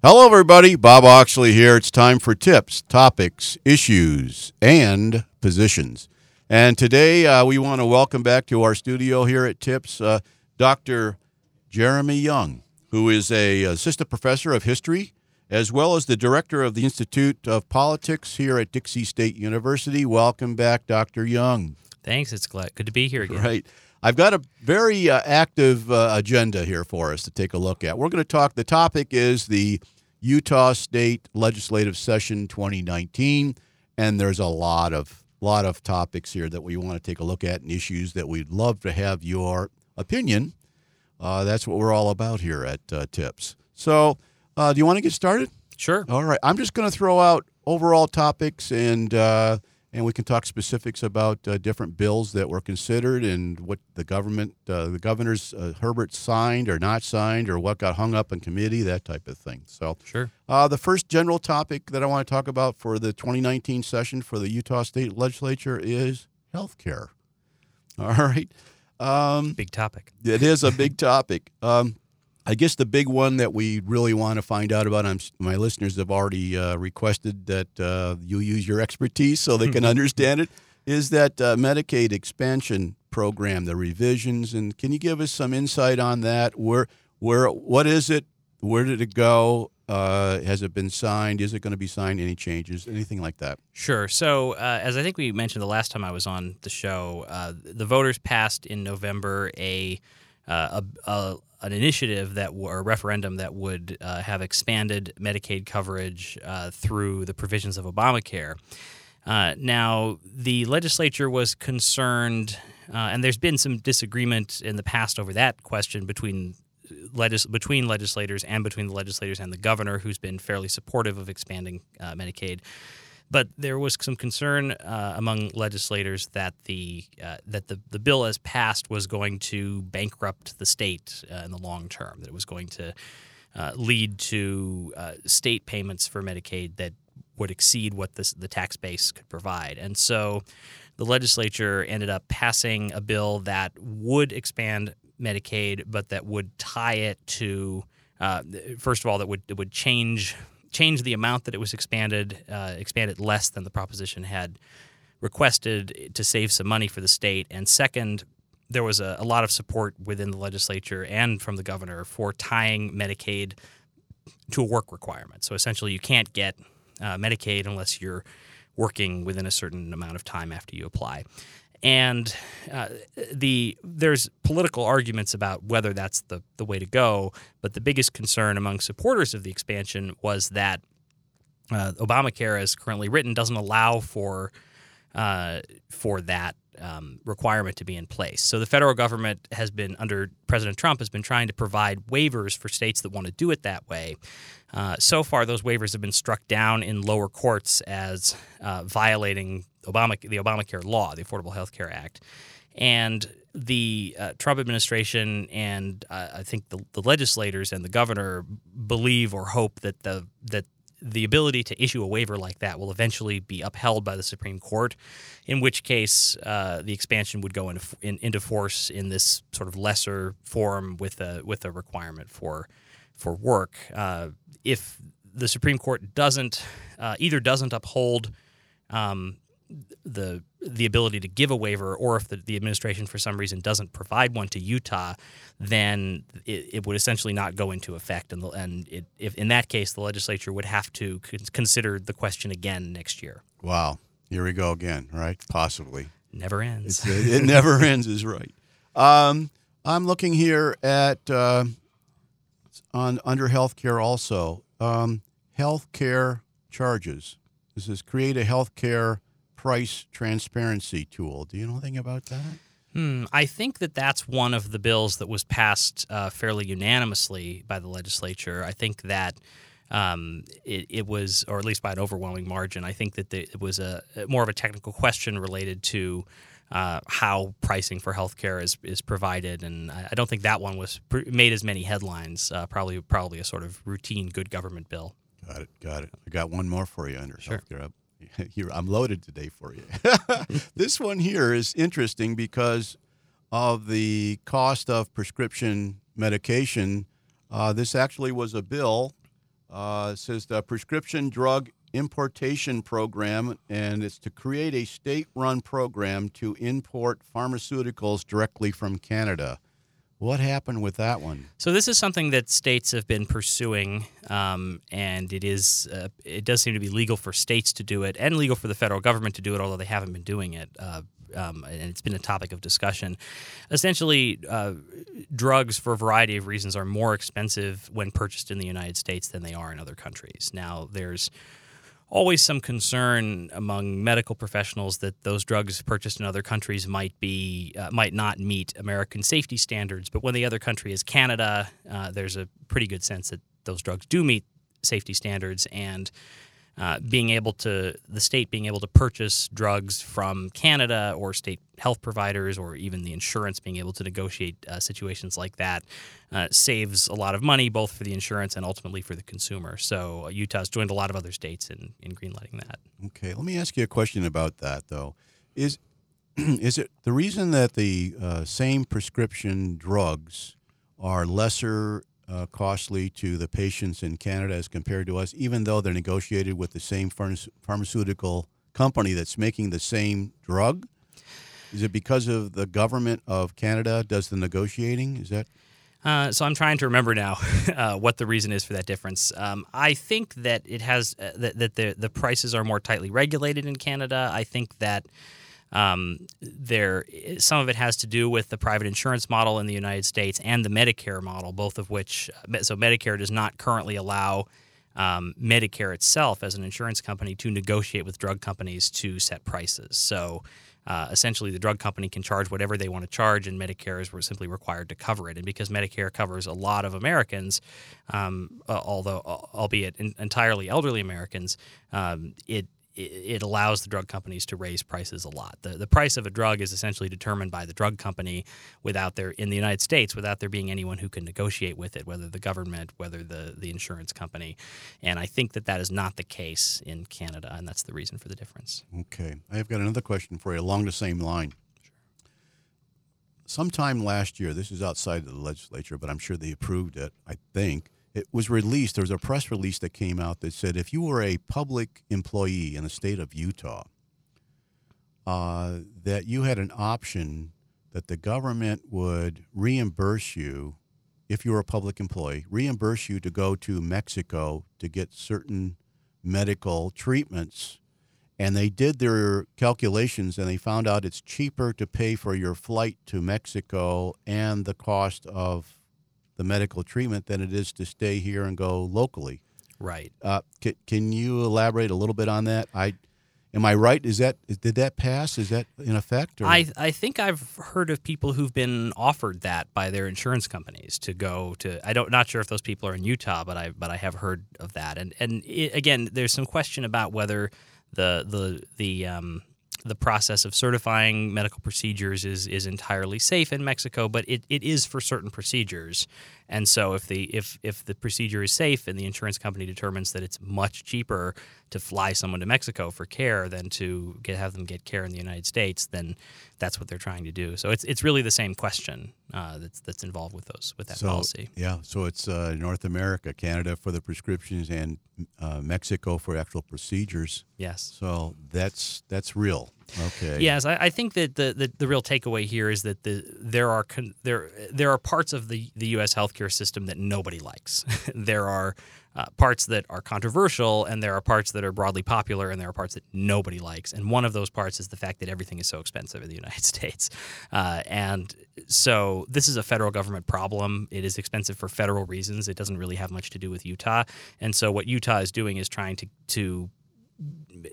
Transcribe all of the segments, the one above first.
Hello, everybody. Bob Oxley here. It's time for tips, topics, issues, and positions. And today uh, we want to welcome back to our studio here at Tips uh, Dr. Jeremy Young, who is a assistant professor of history as well as the director of the Institute of Politics here at Dixie State University. Welcome back, Dr. Young. Thanks. It's glad good to be here again. Right. I've got a very uh, active uh, agenda here for us to take a look at. We're going to talk, the topic is the Utah State Legislative Session 2019, and there's a lot of lot of topics here that we want to take a look at and issues that we'd love to have your opinion. Uh, that's what we're all about here at uh, Tips. So, uh, do you want to get started? Sure. All right. I'm just going to throw out overall topics and uh, and we can talk specifics about uh, different bills that were considered and what the government, uh, the governors uh, Herbert signed or not signed, or what got hung up in committee, that type of thing. So, sure. Uh, the first general topic that I want to talk about for the 2019 session for the Utah State Legislature is health care. All right. Um, big topic. It is a big topic. Um, I guess the big one that we really want to find out about, I'm, my listeners have already uh, requested that uh, you use your expertise so they can understand it, is that uh, Medicaid expansion program, the revisions, and can you give us some insight on that? Where, where, what is it? Where did it go? Uh, has it been signed? Is it going to be signed? Any changes? Anything like that? Sure. So, uh, as I think we mentioned the last time I was on the show, uh, the voters passed in November a, uh, a, a an initiative that or a referendum that would uh, have expanded Medicaid coverage uh, through the provisions of Obamacare. Uh, now, the legislature was concerned, uh, and there's been some disagreement in the past over that question between legis- between legislators and between the legislators and the governor, who's been fairly supportive of expanding uh, Medicaid. But there was some concern uh, among legislators that the uh, that the, the bill as passed was going to bankrupt the state uh, in the long term. That it was going to uh, lead to uh, state payments for Medicaid that would exceed what this, the tax base could provide. And so the legislature ended up passing a bill that would expand Medicaid, but that would tie it to uh, first of all that would would change change the amount that it was expanded, uh, expanded less than the proposition had requested to save some money for the state. And second, there was a, a, lot of support within the legislature and from the governor for tying Medicaid to a work requirement. So essentially, you can't get uh, Medicaid unless you're working within a certain amount of time after you apply and uh, the there's political arguments about whether that's the the way to go. But the biggest concern among supporters of the expansion was that uh, Obamacare, as currently written, doesn't allow for uh, for that um, requirement to be in place. So the federal government has been under President Trump has been trying to provide waivers for states that want to do it that way. Uh, so far, those waivers have been struck down in lower courts as uh, violating Obama, the Obamacare law, the Affordable Health Care Act. And the uh, Trump administration and uh, I think the, the, legislators and the governor believe or hope that the that the ability to issue a waiver like that will eventually be upheld by the Supreme Court, in which case uh, the expansion would go into in, into force in this sort of lesser form with a with a requirement for for work. Uh, if the Supreme Court doesn't uh, either doesn't uphold um, the the ability to give a waiver, or if the, the administration for some reason doesn't provide one to Utah, then it, it would essentially not go into effect, and the, and it, if in that case the legislature would have to consider the question again next year. Wow, here we go again, right? Possibly never ends. it never ends is right. Um, I'm looking here at uh, on under healthcare also um, healthcare charges. This is create a healthcare price transparency tool. Do you know anything about that? Hmm, I think that that's one of the bills that was passed uh, fairly unanimously by the legislature. I think that um, it, it, was, or at least by an overwhelming margin, I think that the, it was a more of a technical question related to uh, how pricing for healthcare is is provided, and I, I don't think that one was pr- made as many headlines. Uh, probably, probably a sort of routine good government bill. Got it. Got it. I got one more for you under sure. healthcare. I'm loaded today for you. this one here is interesting because of the cost of prescription medication. Uh, this actually was a bill Uh, it says the prescription drug importation program, and it's to create a state-run program to import pharmaceuticals directly from Canada. What happened with that one? So this is something that states have been pursuing, um, and it is uh, it does seem to be legal for states to do it, and legal for the federal government to do it, although they haven't been doing it. Uh, um, and it's been a topic of discussion. Essentially, uh, drugs, for a variety of reasons, are more expensive when purchased in the United States than they are in other countries. Now, there's always some concern among medical professionals that those drugs purchased in other countries might be uh, might not meet American safety standards. But when the other country is Canada, uh, there's a pretty good sense that those drugs do meet safety standards and. Uh, being able to the state being able to purchase drugs from Canada or state health providers or even the insurance being able to negotiate uh, situations like that uh, saves a lot of money both for the insurance and ultimately for the consumer. So uh, Utah's joined a lot of other states in in greenlighting that. Okay, let me ask you a question about that though. Is is it the reason that the uh, same prescription drugs are lesser uh, costly to the patients in Canada as compared to us, even though they're negotiated with the same pharma- pharmaceutical company that's making the same drug? Is it because of the government of Canada does the negotiating? Is that? Uh, so I'm trying to remember now uh, what the reason is for that difference. Um, I think that it has uh, that, that the the prices are more tightly regulated in Canada. I think that um, there, some of it has to do with the private insurance model in the United States and the Medicare model, both of which. uh, So Medicare does not currently allow um, Medicare itself as an insurance company to negotiate with drug companies to set prices. So. Uh, essentially, the drug company can charge whatever they want to charge, and Medicare is simply required to cover it. And because Medicare covers a lot of Americans, um, uh, although albeit in, entirely elderly Americans, um, it it allows the drug companies to raise prices a lot. The, the price of a drug is essentially determined by the drug company without there in the United States without there being anyone who can negotiate with it, whether the government, whether the, the insurance company. And I think that that is not the case in Canada, and that's the reason for the difference. Okay. I've got another question for you along the same line. Sometime last year, this is outside of the legislature, but I'm sure they approved it, I think. It was released, there was a press release that came out that said if you were a public employee in the state of Utah, uh, that you had an option that the government would reimburse you if you were a public employee, reimburse you to go to Mexico to get certain medical treatments. And they did their calculations and they found out it's cheaper to pay for your flight to Mexico and the cost of the medical treatment than it is to stay here and go locally. Right. Uh, can, can you elaborate a little bit on that? I Am I right? Is that did that pass? Is that in effect? Or? I I think I've heard of people who've been offered that by their insurance companies to go to. I don't not sure if those people are in Utah, but I but I have heard of that. And and it, again, there's some question about whether the the the um, the process of certifying medical procedures is is entirely safe in Mexico, but it, it is for certain procedures. And so if the if if the procedure is safe and the insurance company determines that it's much cheaper to fly someone to Mexico for care than to get have them get care in the United States, then that's what they're trying to do. So it's it's really the same question uh, that's that's involved with those with that so, policy. Yeah, so it's uh, North America, Canada for the prescriptions, and uh, Mexico for actual procedures. Yes. So that's that's real. Okay. Yes, I, I think that the, the, the real takeaway here is that the there are con, there there are parts of the the U.S. healthcare system that nobody likes. there are uh, parts that are controversial, and there are parts that are broadly popular, and there are parts that nobody likes. And one of those parts is the fact that everything is so expensive in the United States. Uh, and so this is a federal government problem. It is expensive for federal reasons. It doesn't really have much to do with Utah. And so what Utah is doing is trying to to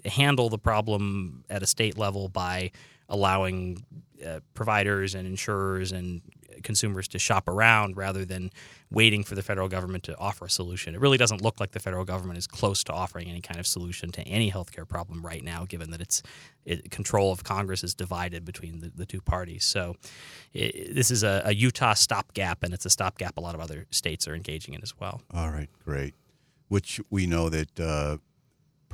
handle the problem at a state level by allowing uh, providers and insurers and consumers to shop around rather than waiting for the federal government to offer a solution. It really doesn't look like the federal government is close to offering any kind of solution to any healthcare problem right now, given that its it, control of Congress is divided between the, the two parties. So it, this is a, a Utah stopgap, and it's a stopgap a lot of other states are engaging in as well. All right, great. Which we know that uh,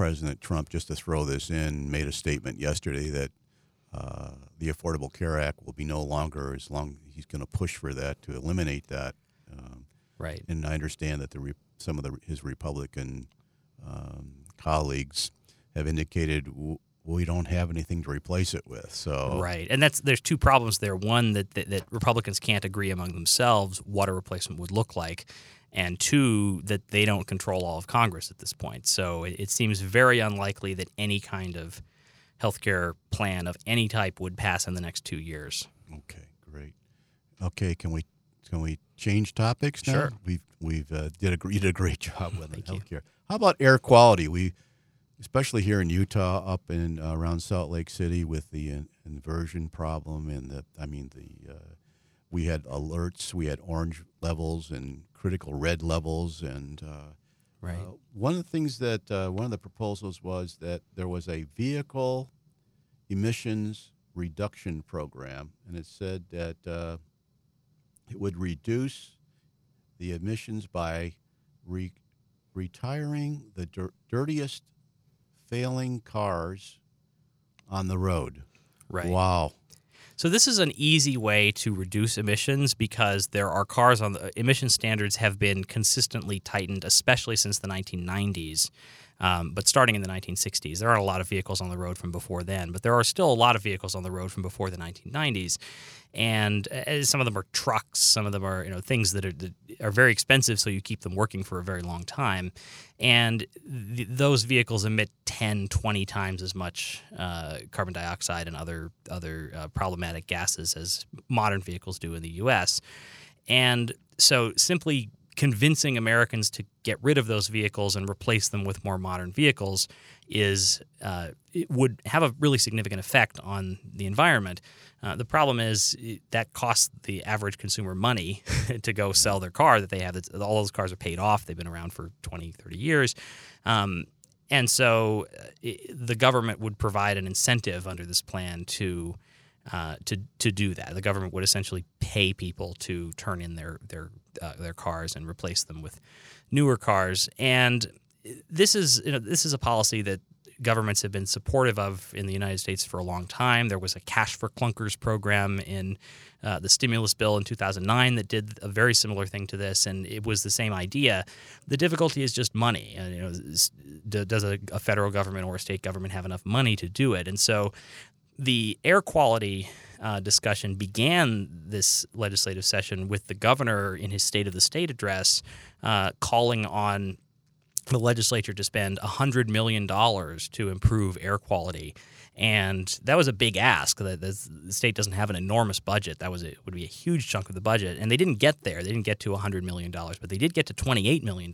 President Trump, just to throw this in, made a statement yesterday that uh, the Affordable Care Act will be no longer as long he's going to push for that to eliminate that. Um, right. And I understand that the re- some of the, his Republican um, colleagues have indicated w- we don't have anything to replace it with. So Right, and that's there's two problems there. One that, that that Republicans can't agree among themselves what a replacement would look like, and two that they don't control all of Congress at this point. So it, it seems very unlikely that any kind of healthcare plan of any type would pass in the next two years. Okay, great. Okay, can we can we change topics now? Sure. We've we've uh, did a you did a great job with Thank you. healthcare. How about air quality? We especially here in Utah, up in uh, around Salt Lake City, with the in, inversion problem and the I mean the uh, we had alerts, we had orange levels and critical red levels, and uh, Right. uh, one of the things that uh, one of the proposals was that there was a vehicle emissions reduction program, and it said that uh, it would reduce the emissions by re- retiring the dir- dirtiest failing cars on the road. Right. Wow. So this is an easy way to reduce emissions because there are cars on the emission standards have been consistently tightened, especially since the 1990s. Um, but starting in the 1960s, there aren't a lot of vehicles on the road from before then, but there are still a lot of vehicles on the road from before the 1990s. And uh, some of them are trucks, some of them are you know things that are that are very expensive, so you keep them working for a very long time. And th- those vehicles emit 10, 20 times as much uh, carbon dioxide and other other uh, problematic gases as modern vehicles do in the U.S. And so simply convincing Americans to get rid of those vehicles and replace them with more modern vehicles is uh, would have a really significant effect on the environment. Uh, the problem is that costs the average consumer money to go sell their car that they have. All those cars are paid off. They've been around for 20, 30 years. Um, and so uh, the government would provide an incentive under this plan to uh, to to do that. The government would essentially pay people to turn in their their uh, their cars and replace them with newer cars. And this is you know, this is a policy that governments have been supportive of in the United States for a long time. There was a cash for clunkers program in uh, the stimulus bill in 2009 that did a very similar thing to this, and it was the same idea. The difficulty is just money. You know, does a, a federal government or a state government have enough money to do it? And so the air quality uh, discussion began this legislative session with the governor in his State of the State address uh, calling on the legislature to spend $100 million to improve air quality. And that was a big ask. The, the, state doesn't have an enormous budget. That was a, would be a huge chunk of the budget. And they didn't get there. They didn't get to $100 million, but they did get to $28 million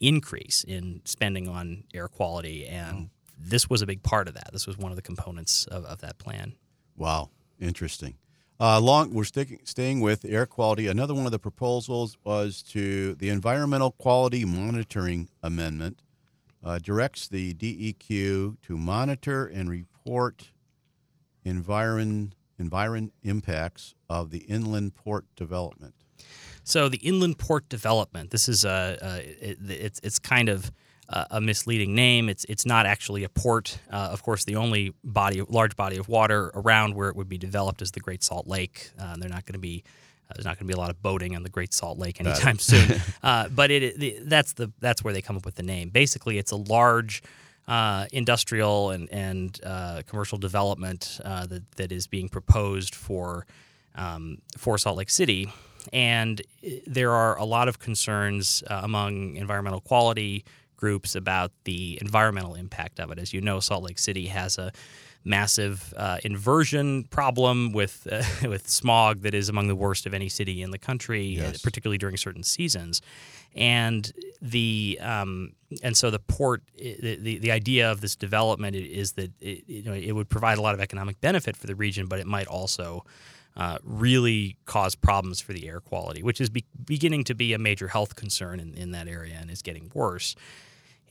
increase in spending on air quality. And this was a big part of that. This was one of the components of, of that plan. Wow, interesting. Uh, long, we're sticking, staying with air quality. Another one of the proposals was to the Environmental Quality Monitoring Amendment uh, directs the DEQ to monitor and report environ environ impacts of the inland port development. So the inland port development. This is a, a it, it's it's kind of a, a misleading name. It's it's not actually a port. Uh, of course, the only body large body of water around where it would be developed is the Great Salt Lake. Uh, they're not going to be. Uh, there's not going to be a lot of boating on the Great Salt Lake anytime soon. Uh, but it, the, that's the that's where they come up with the name. Basically, it's a large uh, industrial and and uh, commercial development uh, that that is being proposed for um, for Salt Lake City, and there are a lot of concerns uh, among environmental quality groups about the environmental impact of it. As you know, Salt Lake City has a massive uh, inversion problem with uh, with smog that is among the worst of any city in the country, uh, Yes. particularly during certain seasons. And the um, and so the port, the, the the idea of this development is that it, you know it would provide a lot of economic benefit for the region, but it might also uh, really cause problems for the air quality, which is be- beginning to be a major health concern in, in that area and is getting worse.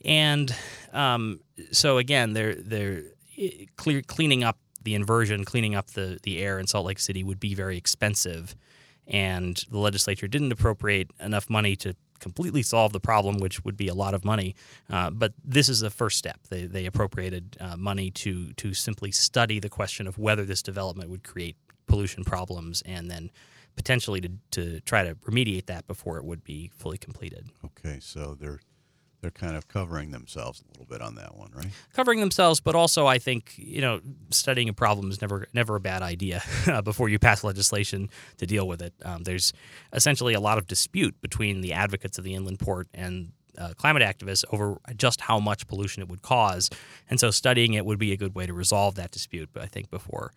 And um, so again, they're they're clear, cleaning up the inversion, cleaning up the the air in Salt Lake City would be very expensive, and the legislature didn't appropriate enough money to completely solve the problem, which would be a lot of money. Uh, but this is the first step. They, they appropriated uh, money to to simply study the question of whether this development would create pollution problems, and then potentially to, to try to remediate that before it would be fully completed. Okay, so they're they're kind of covering themselves a little bit on that one, right? Covering themselves, but also I think you know studying a problem is never never a bad idea before you pass legislation to deal with it. Um, there's essentially a lot of dispute between the advocates of the inland port and uh, climate activists over just how much pollution it would cause, and so studying it would be a good way to resolve that dispute. But I think before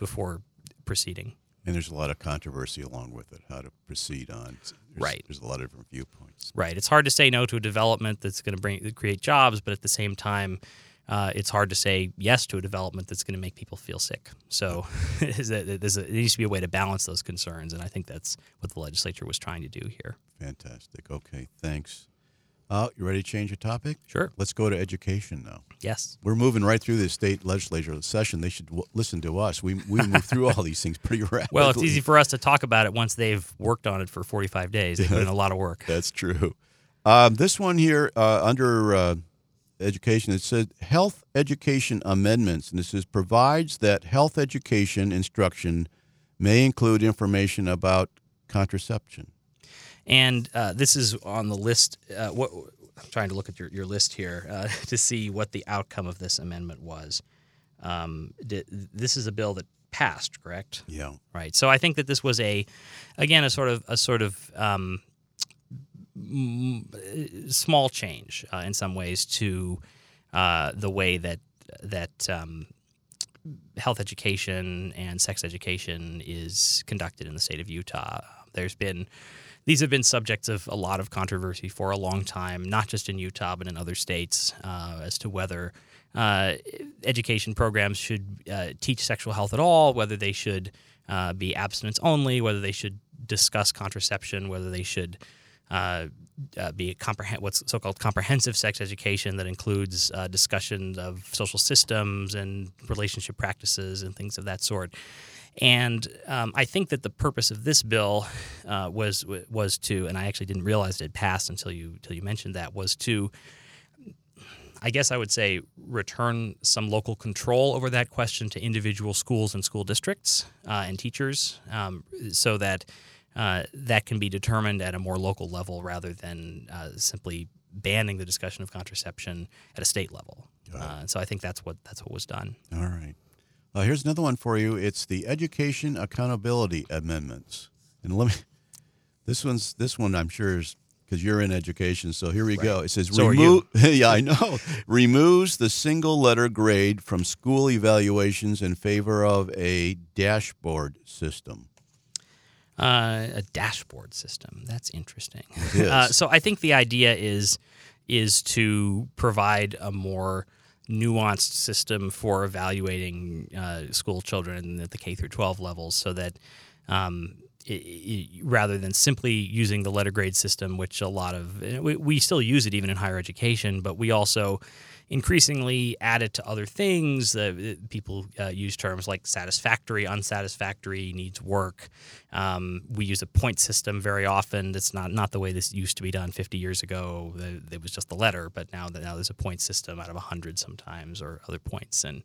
before proceeding. And there's a lot of controversy along with it, how to proceed on. There's, Right. There's a lot of different viewpoints. Right. It's hard to say no to a development that's going to bring create jobs, but at the same time, uh, it's hard to say yes to a development that's going to make people feel sick. So is that- there's a, there needs to be a way to balance those concerns, and I think that's what the legislature was trying to do here. Fantastic. Okay, thanks. Uh, you ready to change the topic? Sure. Let's go to education now. Yes. We're moving right through the state legislature session. They should w- listen to us. We we move through all these things pretty rapidly. Well, it's easy for us to talk about it once they've worked on it for 45 days. They put in a lot of work. That's true. Um, this one here uh, under uh, education, it says health education amendments, and this says provides that health education instruction may include information about contraception. And uh, this is on the list. Uh, what I'm trying to look at your, your list here uh, to see what the outcome of this amendment was. Um, di- this is a bill that passed, correct? Yeah. Right. So I think that this was a, again, a sort of a sort of um, mm, small change uh, in some ways to uh, the way that that um, health education and sex education is conducted in the state of Utah. There's been these have been subjects of a lot of controversy for a long time, not just in Utah but in other states, uh, as to whether uh, education programs should uh, teach sexual health at all, whether they should uh, be abstinence only, whether they should discuss contraception, whether they should uh, uh, be comprehend what's so-called comprehensive sex education that includes uh, discussion of social systems and relationship practices and things of that sort. And um, I think that the purpose of this bill uh, was was to, and I actually didn't realize it had passed until you until you mentioned that, was to I guess I would say return some local control over that question to individual schools and school districts uh, and teachers, um, so that uh, that can be determined at a more local level rather than uh, simply banning the discussion of contraception at a state level. Uh, so I think that's what that's what was done. All right. Uh, here's another one for you. It's the Education Accountability Amendments, and let me. This one's this one I'm sure is because you're in education. So here we go. It says So remove. yeah, I know. Removes the single letter grade from school evaluations in favor of a dashboard system. Uh, a dashboard system. That's interesting. Uh, so I think the idea is is to provide a more nuanced system for evaluating uh, school children at the K through 12 levels, so that um, i i rather than simply using the letter grade system, which a lot of we, we still use it even in higher education, but we also increasingly add it to other things. Uh, people uh, use terms like satisfactory, unsatisfactory, needs work. Um, we use a point system very often. That's not not the way this used to be done 50 years ago. It was just the letter, but now now there's a point system out of 100 sometimes or other points. And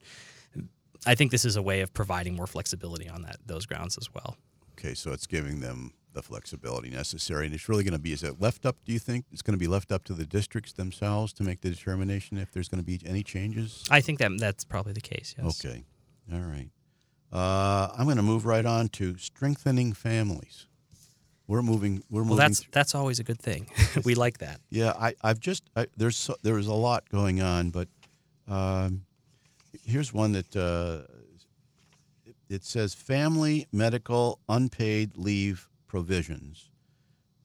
I think this is a way of providing more flexibility on that those grounds as well. Okay, so it's giving them the flexibility necessary, and it's really going to be. Is it left up? Do you think it's going to be left up to the districts themselves to make the determination if there's going to be any changes? I think that that's probably the case. Yes. Okay, all right. Uh, I'm going to move right on to strengthening families. We're moving. We're moving. Well, that's th- that's always a good thing. we like that. yeah, I, I've just I, there's so, there is a lot going on, but um, here's one that uh, it says family medical unpaid leave provisions,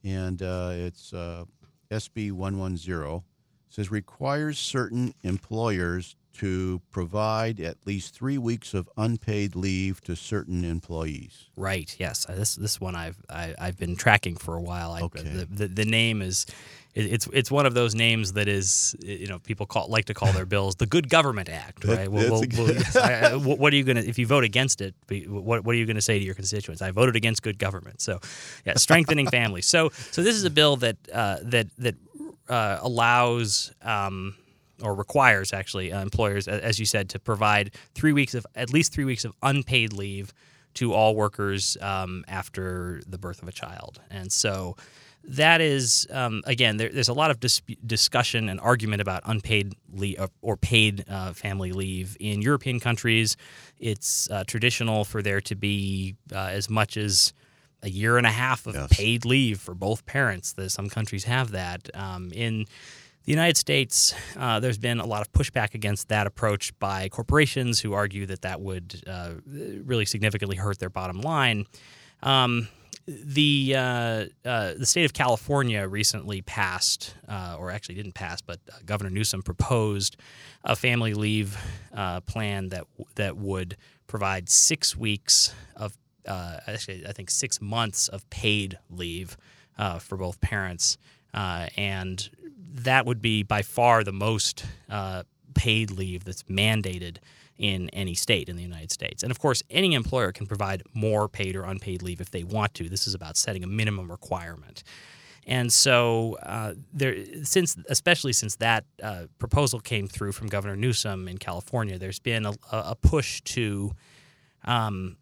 and uh, it's uh, SB one one zero says requires certain employers to provide at least three weeks of unpaid leave to certain employees. Right. Yes. This this one I've I, I've been tracking for a while. I, Okay. the, the the name is it's it's one of those names that is you know people call like to call their bills the Good Government Act. That- Right. Well, that's well, a- well, yes, I- I- what are you gonna if you vote against it? What what are you gonna say to your constituents? I voted against good government. So, yeah, strengthening families. So so this is a bill that uh, that that uh, allows. Um, or requires actually uh, employers, as you said, to provide three weeks of at least three weeks of unpaid leave to all workers um, after the birth of a child. And so that is, um, again, there, there's a lot of dis- discussion and argument about unpaid leave or paid uh, family leave. In European countries, it's uh, traditional for there to be uh, as much as a year and a half of Yes. paid leave for both parents. That some countries have that. Um, in the United States, uh, there's been a lot of pushback against that approach by corporations who argue that that would uh, really significantly hurt their bottom line. Um, the uh, uh, the state of California recently passed, uh, or actually didn't pass, but uh, Governor Newsom proposed a family leave uh, plan that that would provide six weeks of uh, actually I think six months of paid leave for both parents, and that would be by far the most paid leave that's mandated in any state in the United States. And of course, any employer can provide more paid or unpaid leave if they want to. This is about setting a minimum requirement. And so, uh, there, since especially since that uh, proposal came through from Governor Newsom in California, there's been a, a push to um,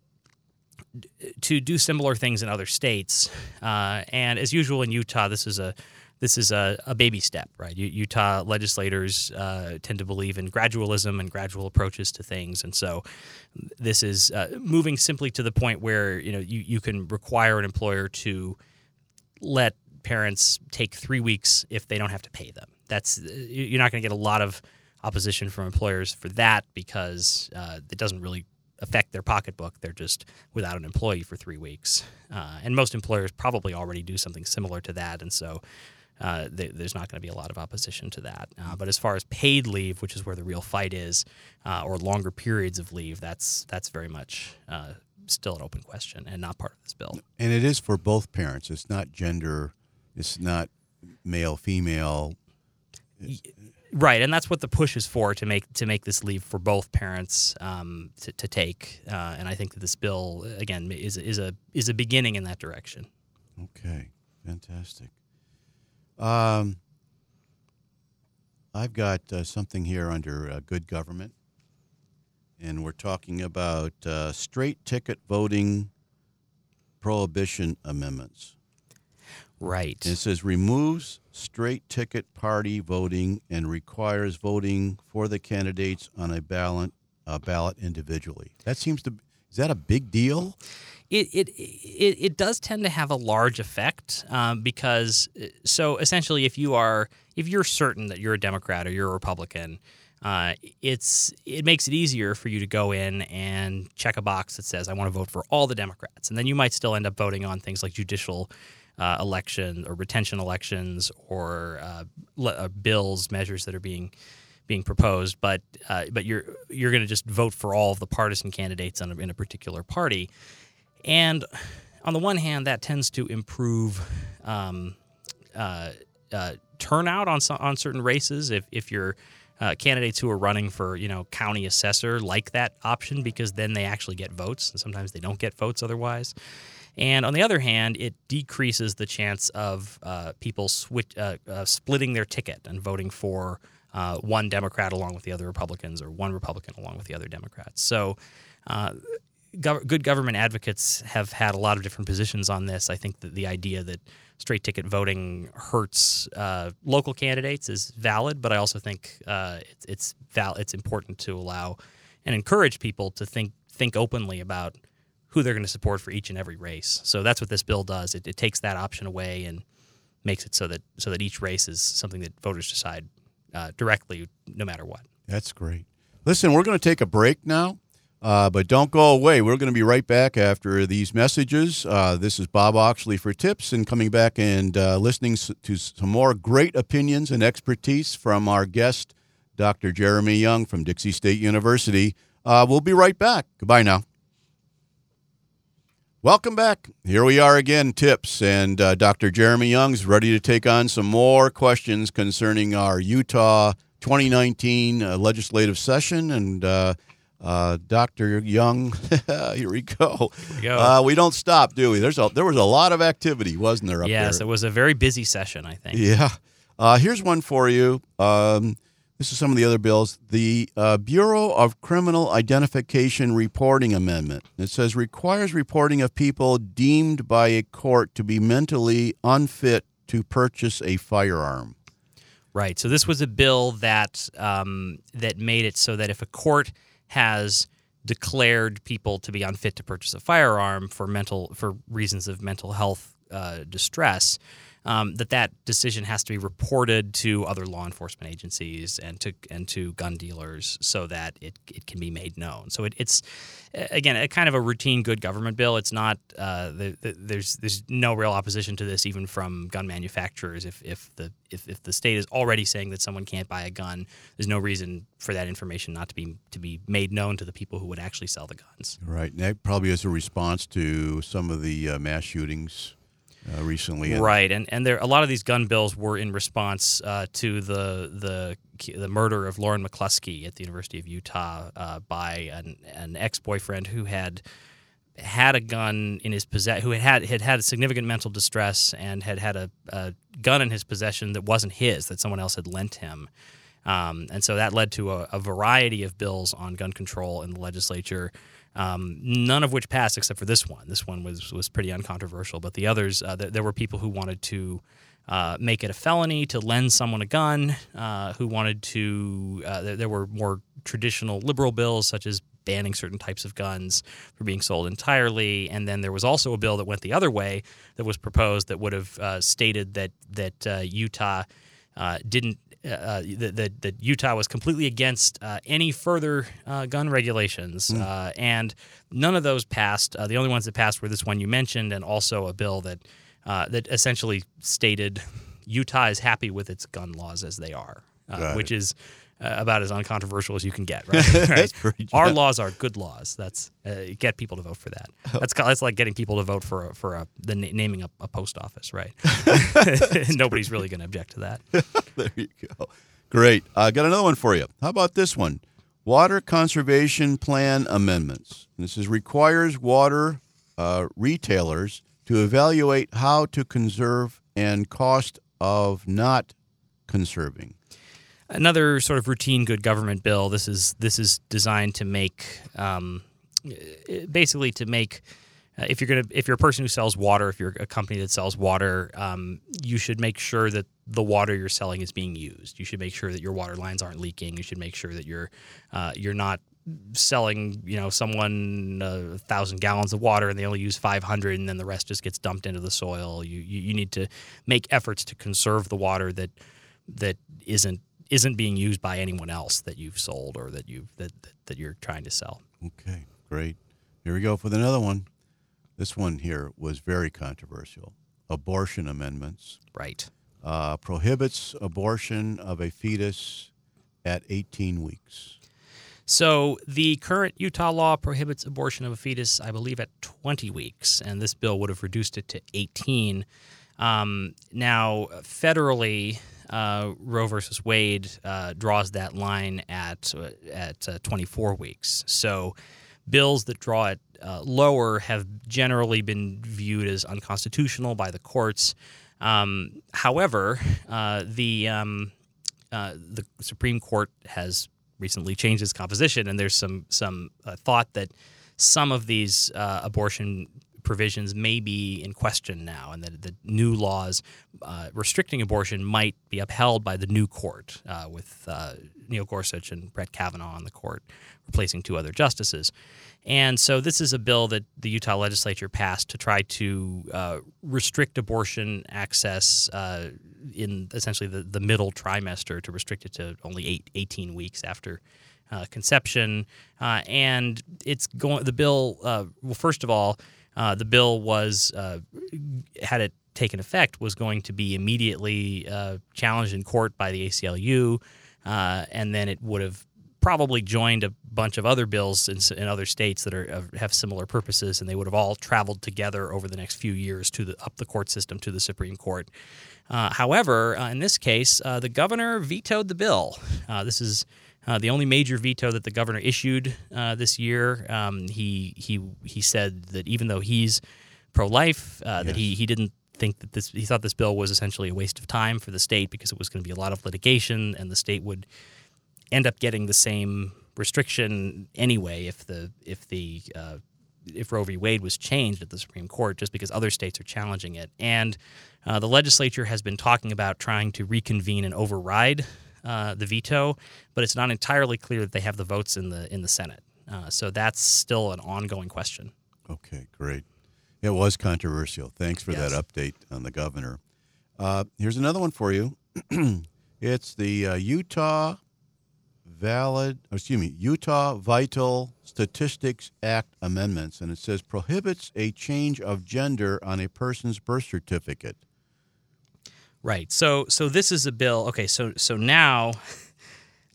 to do similar things in other states. Uh, and as usual in Utah, this is a this is a, a baby step, right? U- Utah legislators uh, tend to believe in gradualism and gradual approaches to things, and so this is uh, moving simply to the point where you know you, you can require an employer to let parents take three weeks if they don't have to pay them. That's you're not going to get a lot of opposition from employers for that because uh, it doesn't really affect their pocketbook. They're just without an employee for three weeks, uh, and most employers probably already do something similar to that, and so. Uh, th- there's not going to be a lot of opposition to that. Uh, but as far as paid leave, which is where the real fight is, uh, or longer periods of leave, that's that's very much uh, still an open question and not part of this bill. And it is for both parents. It's not gender. It's not male, female. Right, and that's what the push is for to make to make this leave for both parents um, to, to take. Uh, and I think that this bill again is is a is a beginning in that direction. Okay, fantastic. Um, I've got uh, something here under uh, good government, and we're talking about uh, straight ticket voting prohibition amendments. Right. And it says removes straight ticket party voting and requires voting for the candidates on a ballot a ballot individually. That seems to is that a big deal? It, it, it, it does tend to have a large effect um, because uh, so essentially if you are if you're certain that you're a Democrat or you're a Republican, uh, it's it makes it easier for you to go in and check a box that says I want to vote for all the Democrats, and then you might still end up voting on things like judicial. Uh, election or retention elections or uh, le- uh, bills measures that are being being proposed, but uh, but you're you're going to just vote for all of the partisan candidates in a, in a particular party, and on the one hand, that tends to improve um, uh, uh, turnout on on certain races. If if you're uh, candidates who are running for you know county assessor like that option because then they actually get votes, and sometimes they don't get votes otherwise. And on the other hand, it decreases the chance of uh, people switch, uh, uh, splitting their ticket and voting for uh, one Democrat along with the other Republicans or one Republican along with the other Democrats. So, uh, gov- good government advocates have had a lot of different positions on this. I think that the idea that straight ticket voting hurts uh, local candidates is valid, but I also think uh, it's it's, val- it's important to allow and encourage people to think think openly about who they're going to support for each and every race. So that's what this bill does. It, it takes that option away and makes it so that so that each race is something that voters decide uh, directly, no matter what. That's great. Listen, we're going to take a break now, uh, but don't go away. We're going to be right back after these messages. Uh, this is Bob Oxley for tips and coming back and uh, listening to some more great opinions and expertise from our guest, Dr. Jeremy Young from Dixie State University. Uh, we'll be right back. Goodbye now. Welcome back. Here we are again, tips, and uh, Dr. Jeremy Young's ready to take on some more questions concerning our Utah 2019 uh, legislative session. And uh, Dr. Young, here we go. we go. Uh, we don't stop, do we? There's a, there was a lot of activity, wasn't there? Up yes, there? it was a very busy session. I think. Yeah. Uh, here's one for you. Um, this is some of the other bills. The uh, Bureau of Criminal Identification Reporting Amendment. It says requires reporting of people deemed by a court to be mentally unfit to purchase a firearm. Right. So this was a bill that um, that made it so that if a court has declared people to be unfit to purchase a firearm for mental for reasons of mental health uh, distress, um, that that decision has to be reported to other law enforcement agencies and to and to gun dealers so that it, it can be made known. So it, it's again a kind of a routine good government bill. It's not uh, the, the, there's there's no real opposition to this even from gun manufacturers. If if the if, if the state is already saying that someone can't buy a gun, there's no reason for that information not to be to be made known to the people who would actually sell the guns. Right. And that probably is a response to some of the uh, mass shootings uh, recently. Right, and and there a lot of these gun bills were in response uh, to the the the murder of Lauren McCluskey at the University of Utah uh, by an, an ex boyfriend who had had a gun in his possession, who had, had had had significant mental distress and had had a, a, gun in his possession that wasn't his, that someone else had lent him. Um, and so that led to a, a, variety of bills on gun control in the legislature um, none of which passed except for this one. This one was was pretty uncontroversial, but the others, uh, th- there were people who wanted to uh, make it a felony to lend someone a gun, uh, who wanted to. Uh, there, there, were more traditional liberal bills such as banning certain types of guns from being sold entirely, and then there was also a bill that went the other way that was proposed that would have uh, stated that that uh, Utah. didn't uh, that, that, Utah was completely against uh, any further uh, gun regulations, mm. and none of those passed. Uh, the only ones that passed were this one you mentioned, and also a bill that uh, that essentially stated Utah is happy with its gun laws as they are, which is uh, about as uncontroversial as you can get. Right? right? Our laws are good laws. That's uh, get people to vote for that. That's that's like getting people to vote for a, for a, the naming a, a post office, right? Nobody's really going to object to that. there you go. Great. I uh, got another one for you. How about this one? Water Conservation Plan amendments. This is requires water uh, retailers to evaluate how to conserve and cost of not conserving another sort of routine good government bill. This is this is designed to make um, basically to make uh, if you're gonna if you're a person who sells water, if you're a company that sells water, um, you should make sure that the water you're selling is being used. You should make sure that your water lines aren't leaking. You should make sure that you're uh, you're not selling you know someone a thousand gallons of water and they only use 500 and then the rest just gets dumped into the soil you, you you need to make efforts to conserve the water that that isn't isn't being used by anyone else that you've sold or that you that, that you're trying to sell. Okay, great. Here we go for another one. This one here was very controversial. Abortion amendments. Right. Uh, prohibits abortion of a fetus at 18 weeks. So the current Utah law prohibits abortion of a fetus, I believe, at 20 weeks, and this bill would have reduced it to 18. Um, now, federally, uh, Roe versus Wade uh, draws that line at uh, at uh, 24 weeks. So bills that draw it uh, lower have generally been viewed as unconstitutional by the courts. Um, however, uh, the um, the Supreme Court has recently changed its composition, and there's some some thought that some of these abortion provisions may be in question now, and that the new laws uh, restricting abortion might be upheld by the new court, uh, with uh, Neil Gorsuch and Brett Kavanaugh on the court, replacing two other justices. And so, this is a bill that the Utah legislature passed to try to uh, restrict abortion access uh, in essentially the, the middle trimester, to restrict it to only eight, 18 weeks after. Uh, conception, and it's going. The bill, well, first of all, uh, the bill was uh, had it taken effect was going to be immediately uh, challenged in court by the ACLU, uh, and then it would have probably joined a bunch of other bills in, in, other states that are have similar purposes, and they would have all traveled together over the next few years to the up the court system to the Supreme Court. Uh, however, uh, in this case, the governor vetoed the bill. this is uh, the only major veto that the governor issued uh, this year, um, he he he said that even though he's pro-life, uh, yes. that he he didn't think that this he thought this bill was essentially a waste of time for the state because it was going to be a lot of litigation and the state would end up getting the same restriction anyway if the if the uh, if Roe v. Wade was changed at the Supreme Court, just because other states are challenging it. And uh, the legislature has been talking about trying to reconvene and override uh, the veto, but it's not entirely clear that they have the votes in the in the Senate. Uh, so that's still an ongoing question. Okay, great. It was controversial. Thanks for Yes. that update on the governor. Uh, here's another one for you. it's the uh, Utah Valid, excuse me, Utah Vital Statistics Act amendments, and it says prohibits a change of gender on a person's birth certificate. Right. So so this is a bill. Okay. So so now,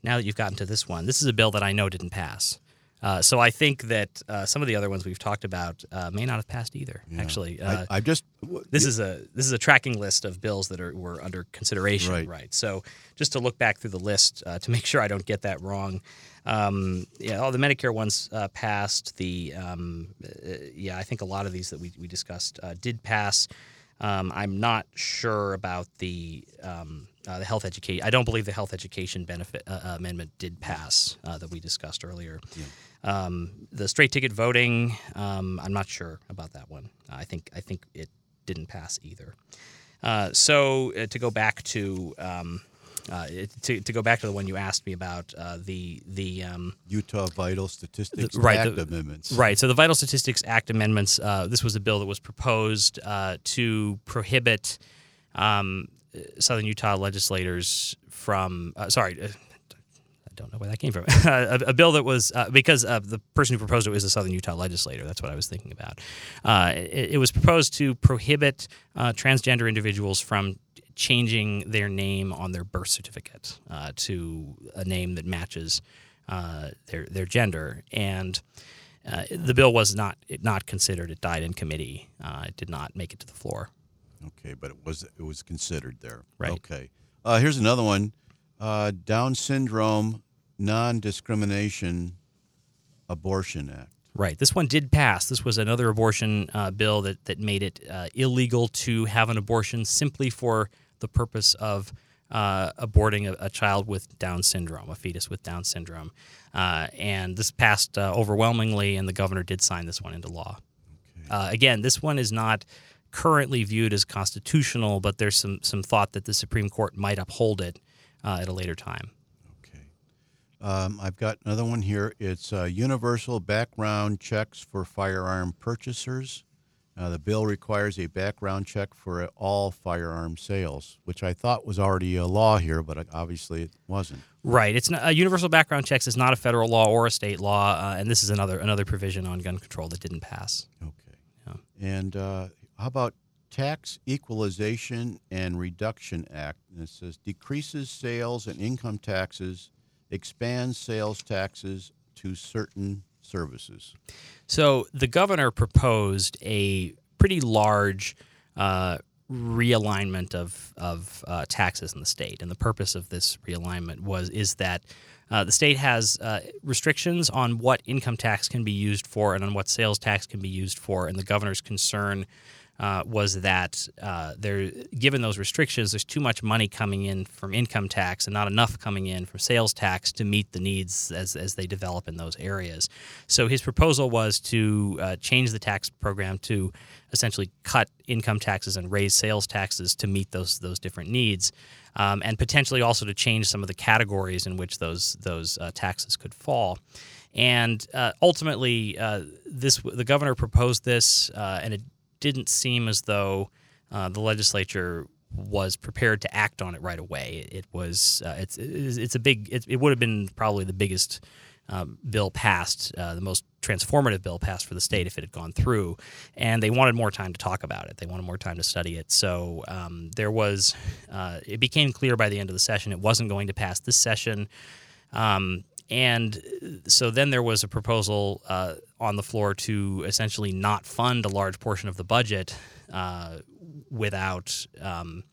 now that you've gotten to this one, this is a bill that I know didn't pass. Uh, so I think that uh, some of the other ones we've talked about uh, may not have passed either. Actually, uh, I, I just this is a this is a tracking list of bills that are were under consideration. Right. So just to look back through the list uh, to make sure I don't get that wrong. Um, yeah, all the Medicare ones uh, passed. The um, uh, yeah, I think a lot of these that we we discussed uh, did pass. Um, I'm not sure about the um, uh, the health education. I don't believe the health education benefit uh, uh, amendment did pass uh, that we discussed earlier. Um, the straight ticket voting, um, I'm not sure about that one. I think I think it didn't pass either. Uh, so uh, to go back to um, uh, to, to go back to the one you asked me about uh, the the um, Utah Vital Statistics The- right, Act the- amendments. Right. So the Vital Statistics Act amendments. Uh, this was a bill that was proposed uh, to prohibit um, Southern Utah legislators from. Uh, sorry. Uh, I don't know where that came from. a, a bill that was uh, because uh, the person who proposed it was a Southern Utah legislator. That's what I was thinking about. Uh, it, it was proposed to prohibit uh, transgender individuals from changing their name on their birth certificate uh, to a name that matches uh, their their gender and. Uh, the bill was not it not considered. It died in committee. Uh, it did not make it to the floor. Okay, but it was it was considered there. Right. Okay. Uh, here's another one: uh, Down syndrome non-discrimination abortion act. Right. This one did pass. This was another abortion uh, bill that that made it uh, illegal to have an abortion simply for the purpose of uh, aborting a, a child with Down syndrome, a fetus with Down syndrome. Uh, and this passed uh, overwhelmingly, and the governor did sign this one into law. Uh, again, this one is not currently viewed as constitutional, but there's some some thought that the Supreme Court might uphold it uh, at a later time. Okay. Um, I've got another one here. It's uh, universal background checks for firearm purchasers. Uh, the bill requires a background check for all firearm sales, which I thought was already a law here, but uh, obviously it wasn't. Right. It's not, uh, universal background checks is not a federal law or a state law, uh, and this is another another provision on gun control that didn't pass. Okay. Yeah. And uh, how about Tax Equalization and Reduction Act? And it says decreases sales and income taxes, expands sales taxes to certain services. So the governor proposed a pretty large uh, realignment of of uh, taxes in the state, and the purpose of this realignment was is that uh, the state has uh, restrictions on what income tax can be used for and on what sales tax can be used for, and the governor's concern. Uh, was that uh, there, given those restrictions, there's too much money coming in from income tax and not enough coming in from sales tax to meet the needs as, as they develop in those areas. So his proposal was to uh, change the tax program to essentially cut income taxes and raise sales taxes to meet those those different needs, um, and potentially also to change some of the categories in which those those uh, taxes could fall. And uh, ultimately, uh, this the governor proposed this, and it didn't seem as though uh, the legislature was prepared to act on it right away. It, was uh, it's it's a big it, it would have been probably the biggest um, bill passed, uh, the most transformative bill passed for the state if it had gone through, and they wanted more time to talk about it. They wanted more time to study it. So um, there was uh, it became clear by the end of the session it wasn't going to pass this session. Um, and so then there was a proposal uh, on the floor to essentially not fund a large portion of the budget uh, without um,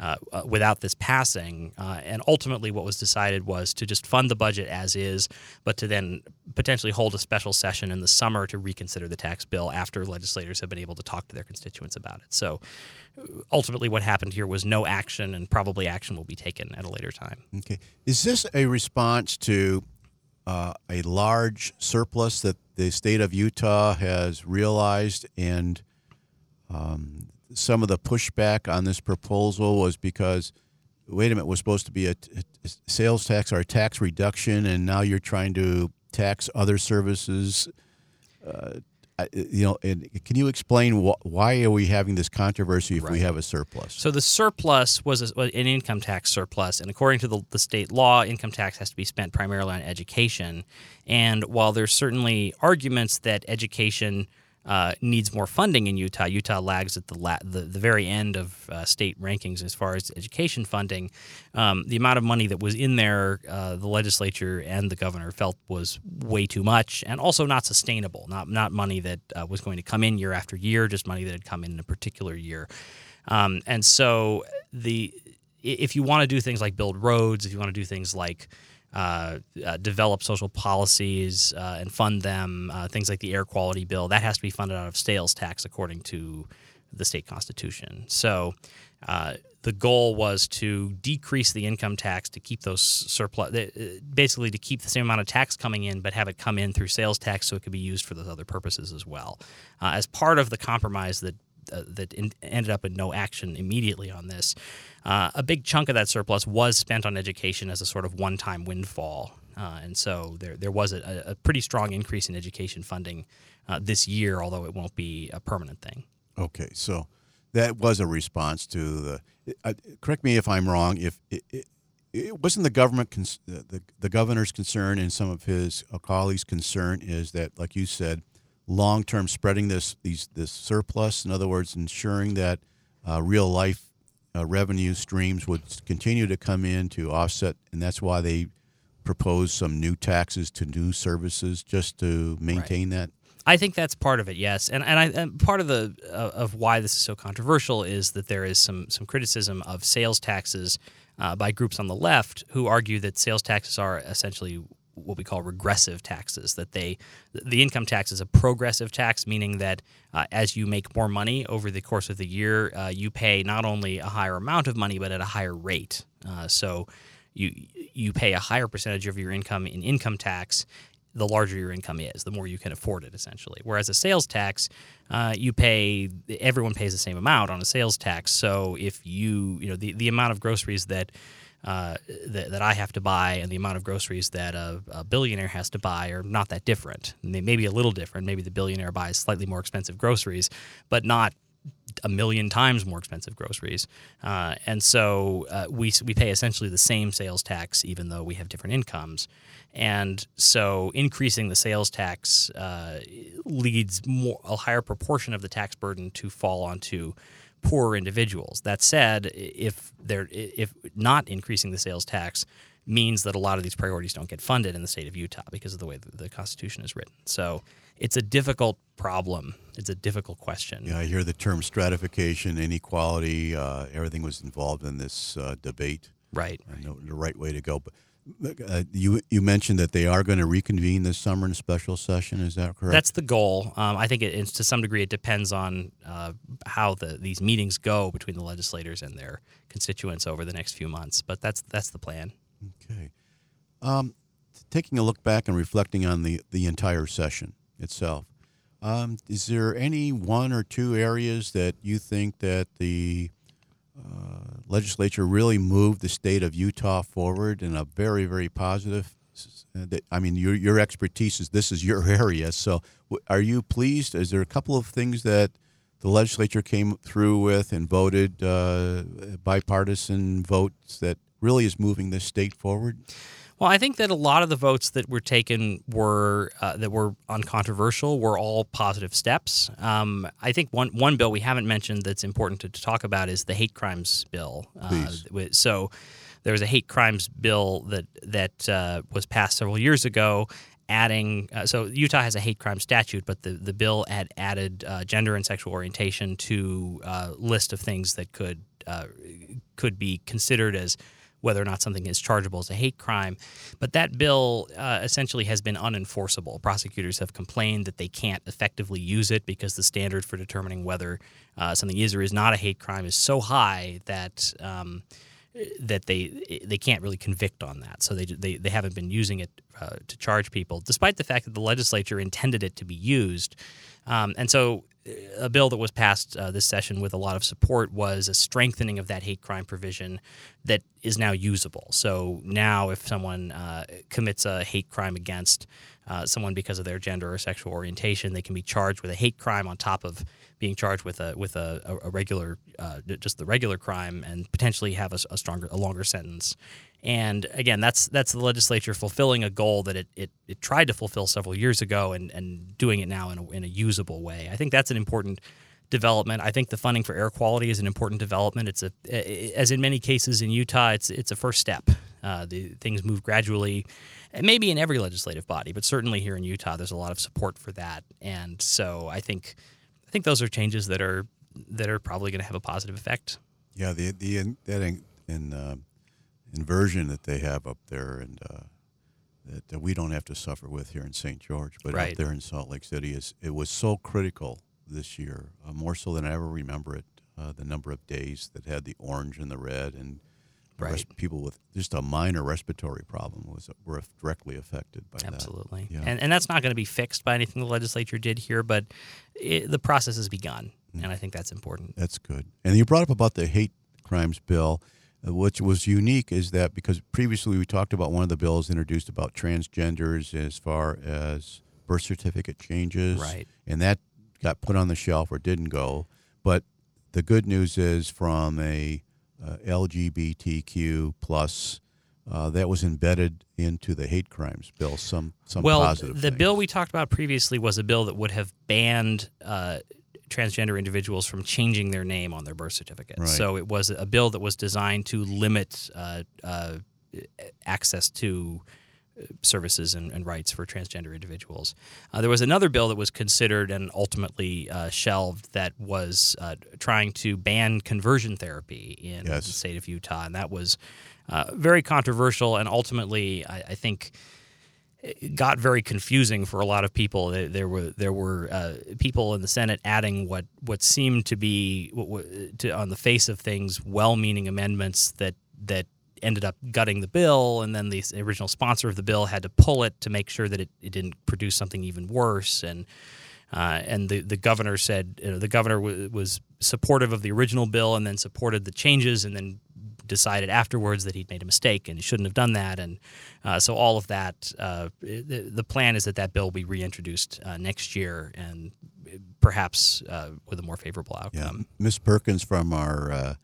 uh, uh, without this passing. Uh, and ultimately, what was decided was to just fund the budget as is, but to then potentially hold a special session in the summer to reconsider the tax bill after legislators have been able to talk to their constituents about it. So uh, ultimately, what happened here was no action, and probably action will be taken at a later time. Okay. Is this a response to uh, a large surplus that the state of Utah has realized and um, some of the pushback on this proposal was because, wait a minute, was supposed to be a, a sales tax or a tax reduction, and now you're trying to tax other services. Uh, you know, and can you explain wh- why are we having this controversy if right. we have a surplus? So the surplus was a, an income tax surplus, and according to the, the, state law, income tax has to be spent primarily on education. And while there's certainly arguments that education uh, needs more funding in Utah. Utah lags at the la- the, the, very end of uh, state rankings as far as education funding. Um, the amount of money that was in there, uh, the legislature and the governor felt was way too much, and also not sustainable. Not not money that uh, was going to come in year after year, just money that had come in in a particular year. Um, and so the if you want to do things like build roads, if you want to do things like uh, uh, develop social policies uh, and fund them. Uh, things like the air quality bill that has to be funded out of sales tax according to the state constitution. So the goal was to decrease the income tax to keep those surplus, basically to keep the same amount of tax coming in, but have it come in through sales tax so it could be used for those other purposes as well. as part of the compromise that uh, that in, ended up in no action immediately on this. Uh, a big chunk of that surplus was spent on education as a sort of one-time windfall, uh, and so there there was a, a, pretty strong increase in education funding uh, this year, although it won't be a permanent thing. Okay, so that was a response to the. Uh, correct me if I'm wrong. If it, it, it wasn't the government, cons- the, the governor's concern and some of his colleagues' concern is that, like you said, long term spreading this these this surplus. In other words, ensuring that uh, real life uh, revenue streams would continue to come in to offset, and that's why they propose some new taxes to new services just to maintain right. that. I think that's part of it, yes, and and, I, and part of the uh, of why this is so controversial is that there is some some criticism of sales taxes uh, by groups on the left who argue that sales taxes are essentially what we call regressive taxes. That they, the income tax is a progressive tax, meaning that uh, as you make more money over the course of the year, uh, you pay not only a higher amount of money but at a higher rate. Uh, so you you pay a higher percentage of your income in income tax. The larger your income is, the more you can afford it, essentially. Whereas a sales tax, uh, you pay everyone pays the same amount on a sales tax. So if you you know the the amount of groceries that uh, that, that, I have to buy and the amount of groceries that a, a, billionaire has to buy are not that different. Maybe a little different. Maybe the billionaire buys slightly more expensive groceries, but not a million times more expensive groceries. Uh, and so uh, we, we pay essentially the same sales tax, even though we have different incomes. And so increasing the sales tax uh, leads more a higher proportion of the tax burden to fall onto poorer individuals. That said, if they're if not increasing the sales tax means that a lot of these priorities don't get funded in the state of Utah because of the way the Constitution is written. So it's a difficult problem. It's a difficult question. Yeah, I hear the term stratification, inequality. Uh, everything was involved in this uh, debate. Right. Know the right way to go, but uh, you you mentioned that they are going to reconvene this summer in a special session. Is that correct? That's the goal. Um, I think it, to some degree it depends on uh, how the these meetings go between the legislators and their constituents over the next few months. But that's that's the plan. Okay. Um, taking a look back and reflecting on the the entire session itself, um, is there any one or two areas that you think that the uh, legislature really moved the state of Utah forward in a very, very positive. I mean, your your expertise is this is your area. So, are you pleased? Is there a couple of things that the legislature came through with and voted uh, bipartisan votes that really is moving this state forward? Well, I think that a lot of the votes that were taken were uh, that were uncontroversial were all positive steps. Um, I think one one bill we haven't mentioned that's important to, to talk about is the hate crimes bill. Uh, so there was a hate crimes bill that that uh, was passed several years ago. Adding uh, so Utah has a hate crime statute, but the, the bill had added uh, gender and sexual orientation to a uh, list of things that could uh, could be considered as whether or not something is chargeable as a hate crime. But that bill uh, essentially has been unenforceable. Prosecutors have complained that they can't effectively use it because the standard for determining whether uh, something is or is not a hate crime is so high that. Um, that they they can't really convict on that, so they they, they haven't been using it uh, to charge people, despite the fact that the legislature intended it to be used. Um, and so, a bill that was passed uh, this session with a lot of support was a strengthening of that hate crime provision that is now usable. So now, if someone uh, commits a hate crime against uh, someone because of their gender or sexual orientation, they can be charged with a hate crime on top of being charged with a with a, a regular uh, just the regular crime and potentially have a, a, stronger a longer sentence. And again, that's that's the legislature fulfilling a goal that it, it, it tried to fulfill several years ago and, and doing it now in a, in a usable way. I think that's an important development. I think the funding for air quality is an important development. It's a as in many cases in Utah, it's it's a first step. Uh, the things move gradually, maybe in every legislative body, but certainly here in Utah, there's a lot of support for that. And so I think I think those are changes that are that are probably going to have a positive effect. Yeah, the the that in, in uh, inversion that they have up there, and uh, that, that, we don't have to suffer with here in St. George, but right. up there in Salt Lake City is it was so critical this year, uh, more so than I ever remember it. Uh, the number of days that had the orange and the red, and right. res- people with just a minor respiratory problem was were directly affected by Absolutely. that. Yeah. And, and that's not going to be fixed by anything the legislature did here, but it, the process has begun, mm. and I think that's important. That's good. And you brought up about the hate crimes bill. Uh, which was unique is that because previously we talked about one of the bills introduced about transgenders as far as birth certificate changes, right? And that got put on the shelf or didn't go. But the good news is from a uh, LGBTQ plus. Uh, that was embedded into the hate crimes bill. Some some well, positive. the things. bill we talked about previously was a bill that would have banned uh, transgender individuals from changing their name on their birth certificate. Right. So it was a bill that was designed to limit uh, uh, access to services and, and, rights for transgender individuals. Uh, there was another bill that was considered and ultimately uh, shelved that was uh, trying to ban conversion therapy in yes. the state of Utah, and that was uh, very controversial. And ultimately, I, I, think. Got very confusing for a lot of people. There were there were uh, people in the Senate adding what what seemed to be to, on the face of things well-meaning amendments that that ended up gutting the bill, and then the original sponsor of the bill had to pull it to make sure that it, it didn't produce something even worse. And uh, and the, the governor said you know, the governor w- was supportive of the original bill and then supported the changes and then decided afterwards that he'd made a mistake and he shouldn't have done that. And uh, so all of that, uh, the, plan is that that bill will be reintroduced uh, next year and perhaps uh, with a more favorable outcome. Yeah. Ms. Perkins from our uh,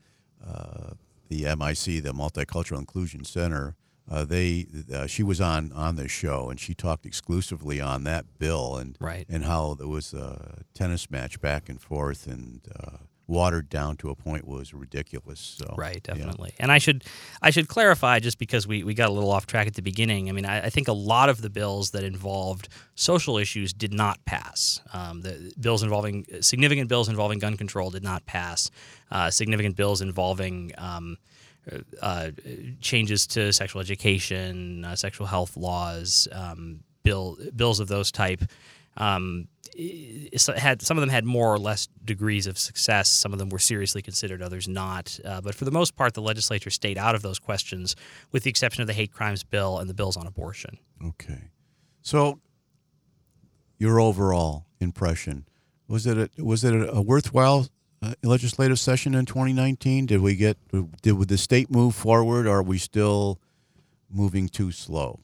the MIC, the Multicultural Inclusion Center, uh, they uh, she was on on the show and she talked exclusively on that bill and right. and how there was a tennis match back and forth and uh, watered down to a point was ridiculous. So right, definitely. Yeah. And I should I should clarify just because we, we got a little off track at the beginning. I mean, I, I think a lot of the bills that involved social issues did not pass. Um, the bills involving significant bills involving gun control did not pass. Uh, significant bills involving um, uh, changes to sexual education, uh, sexual health laws, um, bill bills of those type. Um, had some of them had more or less degrees of success. Some of them were seriously considered, others not. Uh, but for the most part, the legislature stayed out of those questions, with the exception of the hate crimes bill and the bills on abortion. Okay, so your overall impression was it a, was it a worthwhile uh, legislative session in 2019? Did we get did the state move forward? Or are we still moving too slow?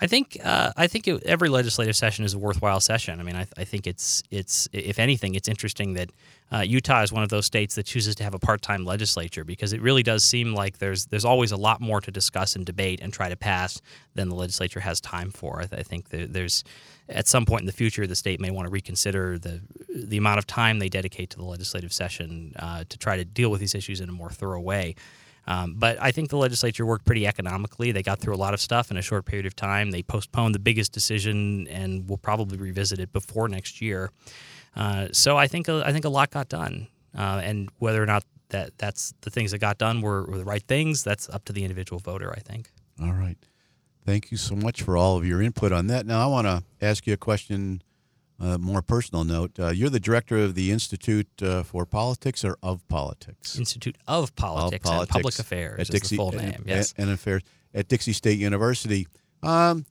I think uh, I think it, every legislative session is a worthwhile session. I mean, I, I think it's it's if anything, it's interesting that uh, Utah is one of those states that chooses to have a part-time legislature because it really does seem like there's there's always a lot more to discuss and debate and try to pass than the legislature has time for. I, th- I think there's at some point in the future the state may want to reconsider the the amount of time they dedicate to the legislative session uh, to try to deal with these issues in a more thorough way. Um, but I think the legislature worked pretty economically. They got through a lot of stuff in a short period of time. They postponed the biggest decision and will probably revisit it before next year. Uh, so I think I think a lot got done. Uh, and whether or not that that's the things that got done were, were the right things. That's up to the individual voter, I think. All right. Thank you so much for all of your input on that. Now, I want to ask you a question, uh, more personal note. Uh, you're the director of the Institute uh, for Politics or of Politics? Institute of Politics, and Public Affairs at the full name. and, yes. and affairs at Dixie State University. Um,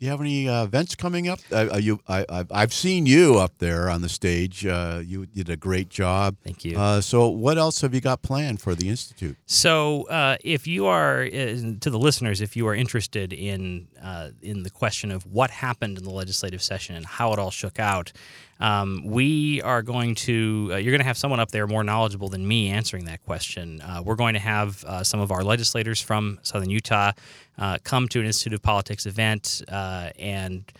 do you have any uh, events coming up? Uh, you, I, I've, I've seen you up there on the stage. Uh, you did a great job. Thank you. Uh, so, what else have you got planned for the institute? So, uh, if you are uh, to the listeners, if you are interested in uh, in the question of what happened in the legislative session and how it all shook out, um, we are going to uh, you're going to have someone up there more knowledgeable than me answering that question. Uh, we're going to have uh, some of our legislators from Southern Utah uh, come to an Institute of Politics event uh, and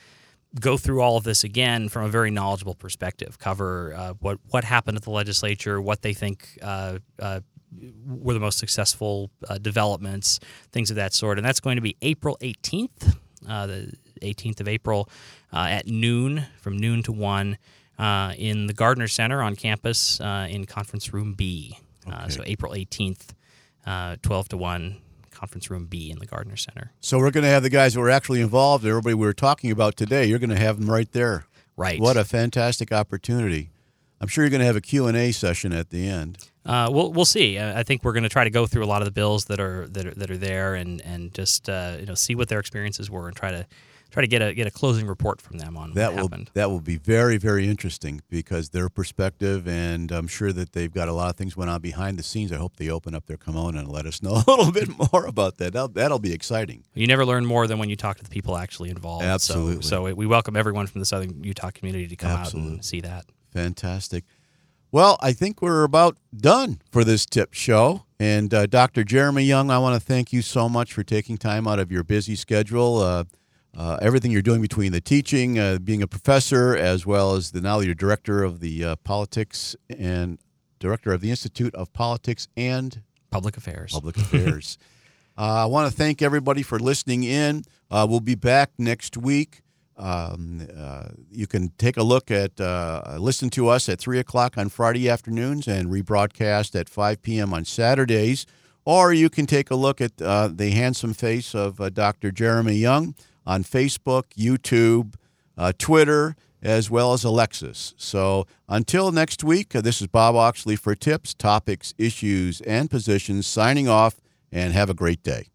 go through all of this again from a very knowledgeable perspective. Cover uh, what what happened at the legislature, what they think were the most successful developments, things of that sort. And that's going to be April 18th, uh, the 18th of April, uh, at noon, from noon to one, uh, in the Gardner Center on campus uh, in Conference Room B. Uh, so April 18th, uh, 12 to one. Conference Room B in the Gardner Center. So, we're going to have the guys that were actually involved, everybody we were talking about today. You're going to have them right there. Right. What a fantastic opportunity. I'm sure you're going to have a Q&A session at the end. Uh, we'll we'll see. I think we're going to try to go through a lot of the bills that are that are, that are there and and just uh, you know see what their experiences were and try to try to get a get a closing report from them on That what will happened. that will be very very interesting because their perspective and I'm sure that they've got a lot of things went on behind the scenes. I hope they open up their kimono and let us know a little bit more about that. That'll, that'll be exciting. You never learn more than when you talk to the people actually involved. So- Absolutely. So, we welcome everyone from the Southern Utah community to come out and see that. Fantastic. Well, I think we're about done for this tip show. And uh, Dr. Jeremy Young, I want to thank you so much for taking time out of your busy schedule. Uh, uh, everything you're doing between the teaching, uh, being a professor, as well as the now you're director of the uh, politics and director of the Institute of Politics and Public affairs. Public Affairs. uh, I want to thank everybody for listening in. Uh, we'll be back next week. Um, uh, you can take a look at, uh, listen to us at 3 o'clock on Friday afternoons and rebroadcast at 5 p.m. on Saturdays. Or you can take a look at uh, the handsome face of uh, Dr. Jeremy Young on Facebook, YouTube, uh, Twitter, as well as Alexis. So until next week, uh, this is Bob Oxley for tips, topics, issues, and positions signing off, and have a great day.